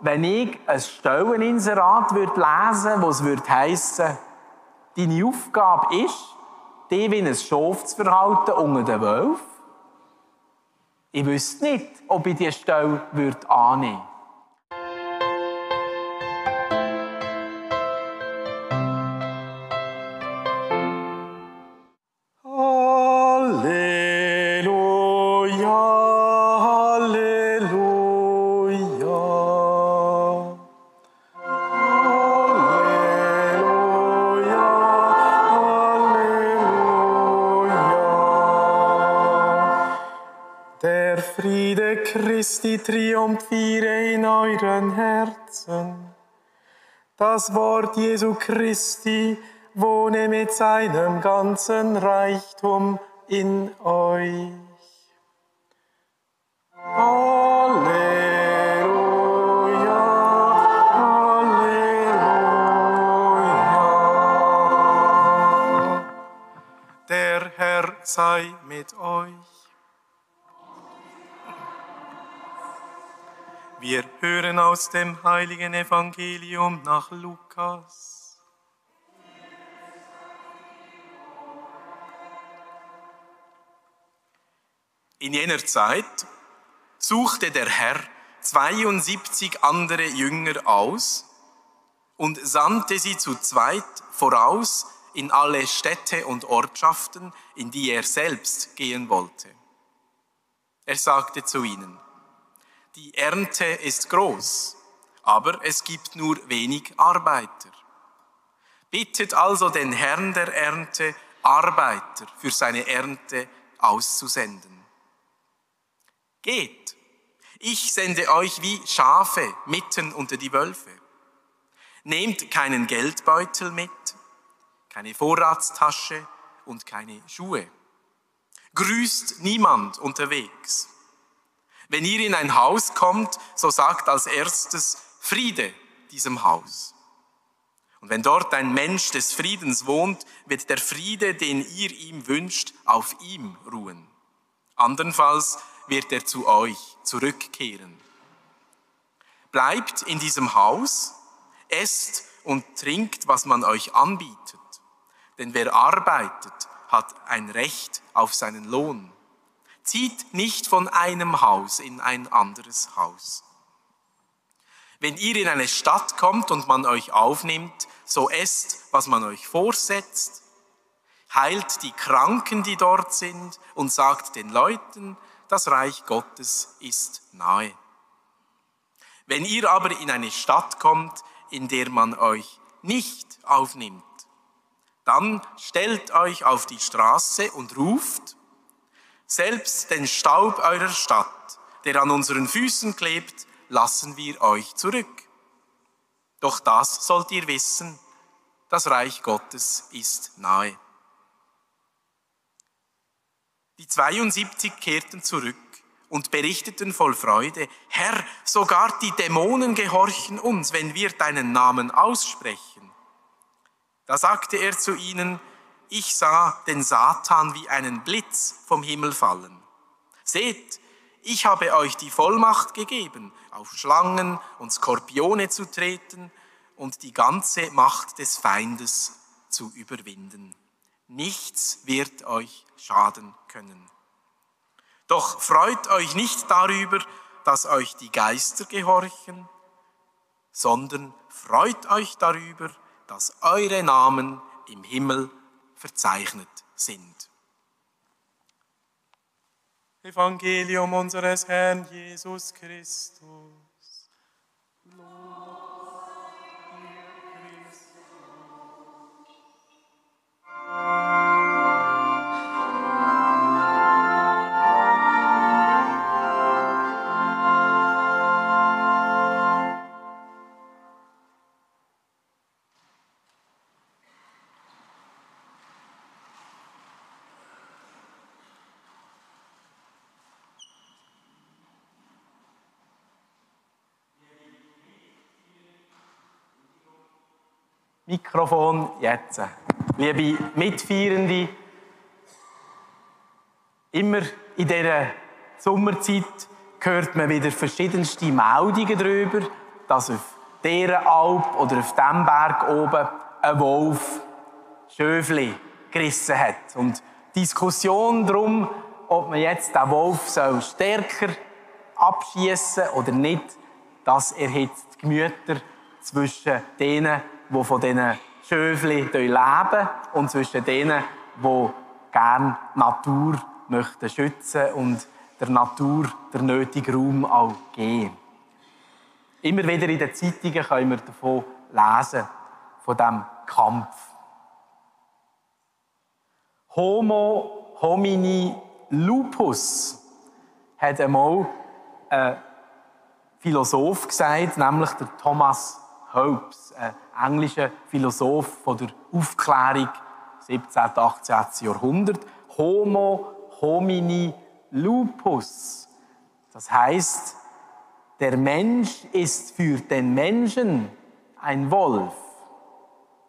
wenn ich ein Stelleninserat würde lesen es würde heissen, deine Aufgabe ist, dich wie ein Schaf zu verhalten unter den Wölfen, ich wüsste nicht, ob ich diese Stelle würde annehmen würde. Triumphiere in euren Herzen. Das Wort Jesu Christi wohne mit seinem ganzen Reichtum in euch. Halleluja, Halleluja. Der Herr sei mit euch. Hören aus dem heiligen Evangelium nach Lukas. In jener Zeit suchte der Herr 72 andere Jünger aus und sandte sie zu zweit voraus in alle Städte und Ortschaften, in die er selbst gehen wollte. Er sagte zu ihnen, die Ernte ist groß, aber es gibt nur wenig Arbeiter. Bittet also den Herrn der Ernte, Arbeiter für seine Ernte auszusenden. Geht, ich sende euch wie Schafe mitten unter die Wölfe. Nehmt keinen Geldbeutel mit, keine Vorratstasche und keine Schuhe. Grüßt niemand unterwegs. Wenn ihr in ein Haus kommt, so sagt als erstes Friede diesem Haus. Und wenn dort ein Mensch des Friedens wohnt, wird der Friede, den ihr ihm wünscht, auf ihm ruhen. Andernfalls wird er zu euch zurückkehren. Bleibt in diesem Haus, esst und trinkt, was man euch anbietet. Denn wer arbeitet, hat ein Recht auf seinen Lohn. Zieht nicht von einem Haus in ein anderes Haus. Wenn ihr in eine Stadt kommt und man euch aufnimmt, so esst, was man euch vorsetzt, heilt die Kranken, die dort sind, und sagt den Leuten, das Reich Gottes ist nahe. Wenn ihr aber in eine Stadt kommt, in der man euch nicht aufnimmt, dann stellt euch auf die Straße und ruft, selbst den Staub eurer Stadt, der an unseren Füßen klebt, lassen wir euch zurück. Doch das sollt ihr wissen, das Reich Gottes ist nahe. Die 72 kehrten zurück und berichteten voll Freude, Herr, sogar die Dämonen gehorchen uns, wenn wir deinen Namen aussprechen. Da sagte er zu ihnen, ich sah den Satan wie einen Blitz vom Himmel fallen. Seht, ich habe euch die Vollmacht gegeben, auf Schlangen und Skorpione zu treten und die ganze Macht des Feindes zu überwinden. Nichts wird euch schaden können. Doch freut euch nicht darüber, dass euch die Geister gehorchen, sondern freut euch darüber, dass eure Namen im Himmel verzeichnet sind. Evangelium unseres Herrn Jesus Christus. Mikrofon jetzt. Liebe Mitfeierende, immer in dieser Sommerzeit hört man wieder verschiedenste Meldungen darüber, dass auf dieser Alp oder auf diesem Berg oben ein Wolf Schöfli gerissen hat. Und Diskussion darum, ob man jetzt den Wolf soll stärker abschießen oder nicht, das erhitzt die Gemüter zwischen denen, die von diesen Schöfli leben und zwischen denen, die gerne Natur möchten schützen und der Natur der nötige Raum auch geben. Immer wieder in den Zeitungen können wir davon lesen, von diesem Kampf. Homo homini lupus hat einmal ein Philosoph gesagt, nämlich der Thomas Hobbes, ein englischer Philosoph von der Aufklärung 17. und 18. Jahrhundert. Homo homini lupus. Das heißt, der Mensch ist für den Menschen ein Wolf.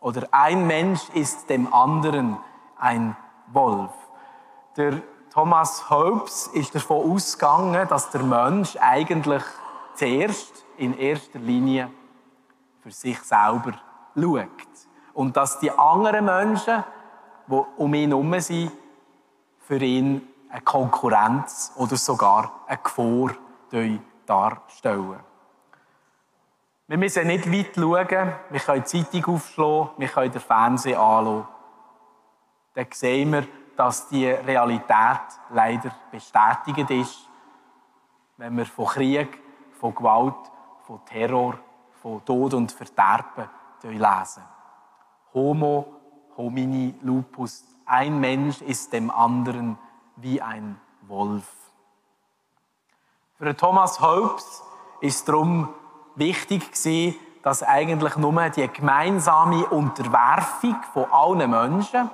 Oder ein Mensch ist dem anderen ein Wolf. Der Thomas Hobbes ist davon ausgegangen, dass der Mensch eigentlich zuerst in erster Linie für sich selber schaut. Und dass die anderen Menschen, die um ihn herum sind, für ihn eine Konkurrenz oder sogar eine Gefahr darstellen. Wir müssen nicht weit schauen, wir können die Zeitung aufschlagen, wir können den Fernseher anschauen. Dann sehen wir, dass die Realität leider bestätigt ist, wenn wir von Krieg, von Gewalt, von Terror, von Tod und Verderben lesen. Homo homini lupus. Ein Mensch ist dem anderen wie ein Wolf. Für Thomas Hobbes ist darum wichtig dass eigentlich nur die gemeinsame Unterwerfung von allen Menschen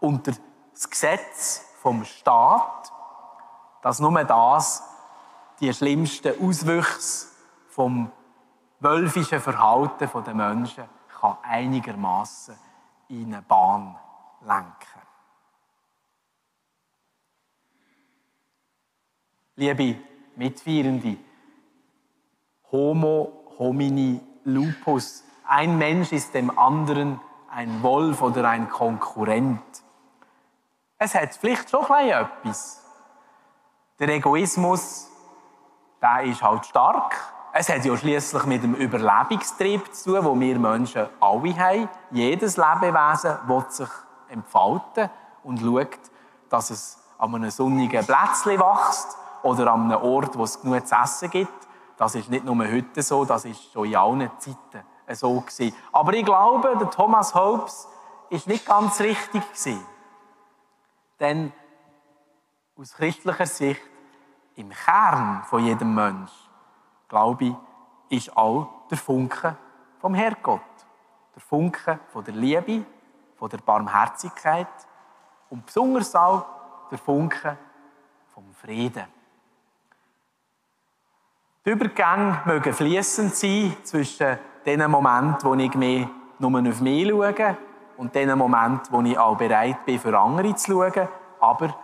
unter das Gesetz vom Staat, dass nur das die schlimmsten Auswüchse vom wölfischen Verhalten der Menschen kann einigermaßen in eine Bahn lenken. Liebe Mitfeierende, Homo homini lupus. Ein Mensch ist dem anderen ein Wolf oder ein Konkurrent. Es hat vielleicht schon etwas. Der Egoismus, der ist halt stark. Es hat ja schließlich mit dem Überlebungstrieb zu tun, wo wir Menschen alle haben. Jedes Lebewesen will sich entfalten und schaut, dass es an einem sonnigen Plätzchen wächst oder an einem Ort, wo es genug zu essen gibt. Das ist nicht nur heute so, das ist schon in allen Zeiten so gewesen. Aber ich glaube, der Thomas Hobbes ist nicht ganz richtig gewesen. Denn aus christlicher Sicht, im Kern von jedem Mensch, glaube ist auch der Funke vom Herrgott. Der Funke von der Liebe, von der Barmherzigkeit und besonders auch der Funke vom Frieden. Die Übergänge mögen fließend sein zwischen den Momenten, wo ich mehr nur auf mich schaue und den Momenten, wo ich auch bereit bin, für andere zu schauen. Aber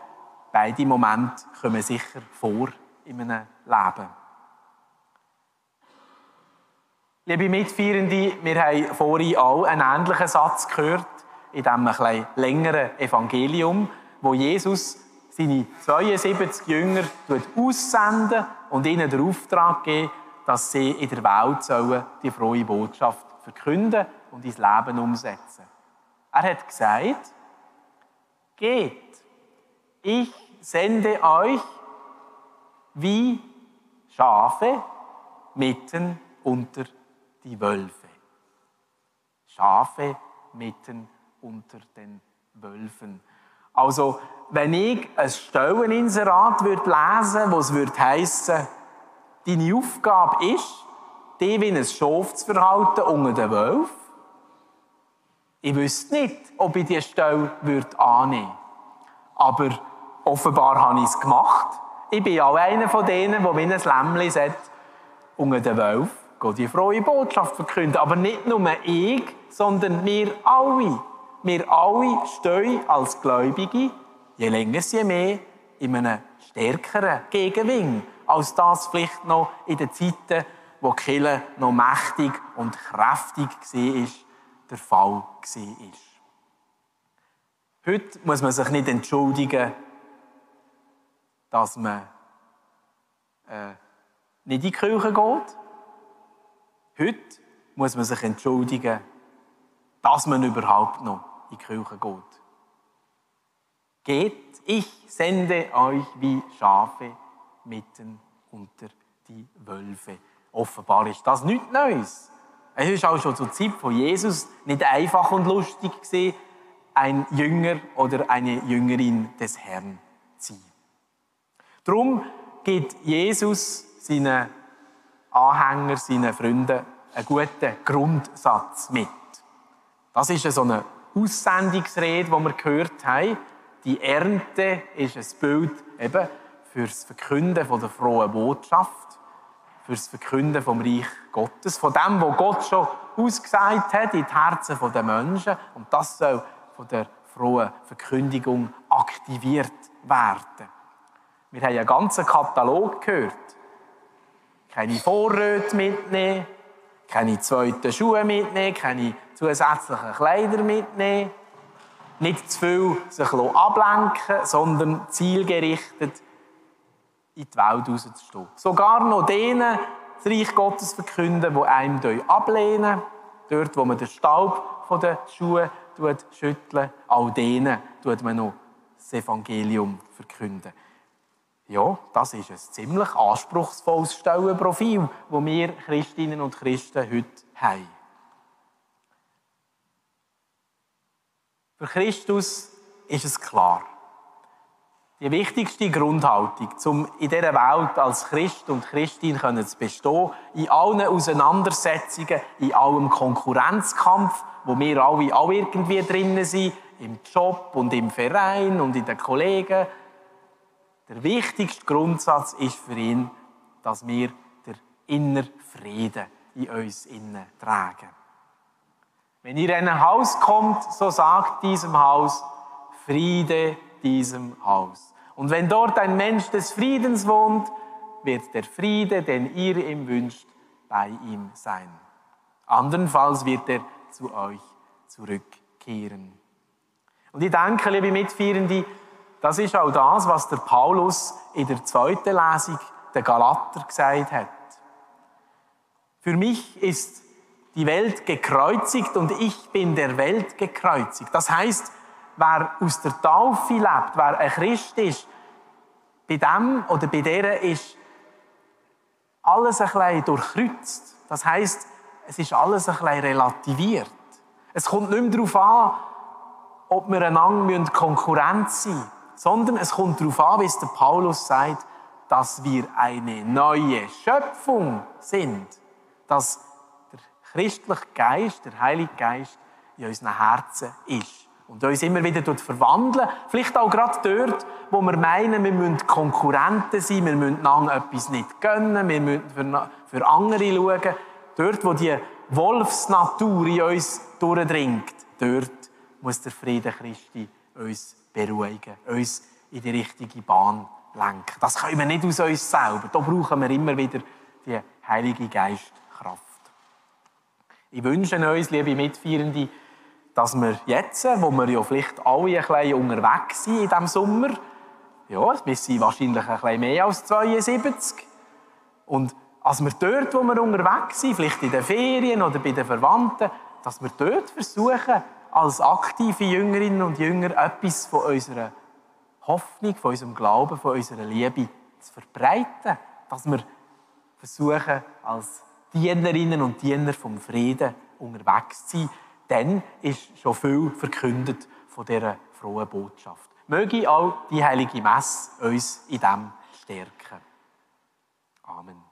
beide Momente kommen sicher vor in meinem Leben. Liebe Mitfeierende, wir haben vorhin auch einen ähnlichen Satz gehört, in diesem etwas längeren Evangelium, wo Jesus seine 72 Jünger aussenden und ihnen den Auftrag geben, dass sie in der Welt sollen die frohe Botschaft verkünden und ins Leben umsetzen. Er hat gesagt, geht, ich sende euch wie Schafe mitten unter die Wölfe. Schafe mitten unter den Wölfen. Also, wenn ich ein Stelleninserat würde lesen wo es würde heissen, deine Aufgabe ist, dich wie ein Schaf zu verhalten unter den Wölfen, ich wüsste nicht, ob ich diese Stelle annehmen würde. Aber offenbar habe ich es gemacht. Ich bin auch einer von denen, der wie ein Lämmchen sagt, unter den Wölfen geht die frohe Botschaft verkünden. Aber nicht nur ich, sondern wir alle. Wir alle stehen als Gläubige, je länger, je mehr, in einem stärkeren Gegenwind, als das vielleicht noch in den Zeiten wo die Kirche noch mächtig und kräftig war, der Fall war. Heute muss man sich nicht entschuldigen, dass man äh, nicht in die Kirche geht. Heute muss man sich entschuldigen, dass man überhaupt noch in die Kirche geht. Geht, ich sende euch wie Schafe mitten unter die Wölfe. Offenbar ist das nichts Neues. Es ist auch schon zur Zeit von Jesus nicht einfach und lustig gewesen, ein Jünger oder eine Jüngerin des Herrn zu sein. Darum gibt Jesus seinen Anhängern, seinen Freunden einen guten Grundsatz mit. Das ist so eine Aussendungsrede, die wir gehört haben. Die Ernte ist ein Bild eben für das Verkünden der frohen Botschaft, für das Verkünden vom Reich Gottes, von dem, was Gott schon ausgesagt hat in die Herzen der Menschen. Und das soll von der frohen Verkündigung aktiviert werden. Wir haben einen ganzen Katalog gehört. Keine Vorräte mitnehmen, keine zweiten Schuhe mitnehmen, keine zusätzlichen Kleider mitnehmen, nicht zu viel sich ablenken, sondern zielgerichtet in die Welt rauszustehen. Sogar noch denen das Reich Gottes verkünden, die einem ablehnen. Dort, wo man den Staub von den Schuhen schüttelt, all denen tut man noch das Evangelium verkünden. Ja, das ist ein ziemlich anspruchsvolles Stellenprofil, das wir Christinnen und Christen heute haben. Für Christus ist es klar. Die wichtigste Grundhaltung, um in dieser Welt als Christ und Christin zu bestehen, in allen Auseinandersetzungen, in allem Konkurrenzkampf, wo wir alle auch irgendwie drinnen sind, im Job und im Verein und in den Kollegen, der wichtigste Grundsatz ist für ihn, dass wir der innere Frieden in uns innen tragen. Wenn ihr in ein Haus kommt, so sagt diesem Haus, Friede diesem Haus. Und wenn dort ein Mensch des Friedens wohnt, wird der Friede, den ihr ihm wünscht, bei ihm sein. Andernfalls wird er zu euch zurückkehren. Und ich denke, liebe Mitfeierende, das ist auch das, was der Paulus in der zweiten Lesung der Galater gesagt hat. Für mich ist die Welt gekreuzigt und ich bin der Welt gekreuzigt. Das heißt, wer aus der Taufe lebt, wer ein Christ ist, bei dem oder bei der ist alles ein bisschen durchkreuzt. Das heißt, es ist alles ein bisschen relativiert. Es kommt nicht mehr darauf an, ob wir einander Konkurrenz sein müssen sondern es kommt darauf an, wie es der Paulus sagt, dass wir eine neue Schöpfung sind. Dass der christliche Geist, der Heilige Geist in unseren Herzen ist. Und uns immer wieder verwandeln. Vielleicht auch gerade dort, wo wir meinen, wir müssen Konkurrenten sein, wir müssen einander etwas nicht gönnen, wir müssen für, für andere schauen. Dort, wo die Wolfsnatur in uns durchdringt, dort muss der Friede Christi uns beruhigen, uns in die richtige Bahn lenken. Das können wir nicht aus uns selber. Da brauchen wir immer wieder die Heilige Geistkraft. Ich wünsche uns, liebe Mitfeierende, dass wir jetzt, wo wir ja vielleicht alle ein bisschen unterwegs sind in diesem Sommer, ja, wir sind wahrscheinlich ein bisschen mehr als 72, und als wir dort, wo wir unterwegs sind, vielleicht in den Ferien oder bei den Verwandten, dass wir dort versuchen, als aktive Jüngerinnen und Jünger etwas von unserer Hoffnung, von unserem Glauben, von unserer Liebe zu verbreiten. Dass wir versuchen, als Dienerinnen und Diener vom Frieden unterwegs zu sein. Dann ist schon viel verkündet von dieser frohen Botschaft. Möge auch die Heilige Messe uns in dem stärken. Amen.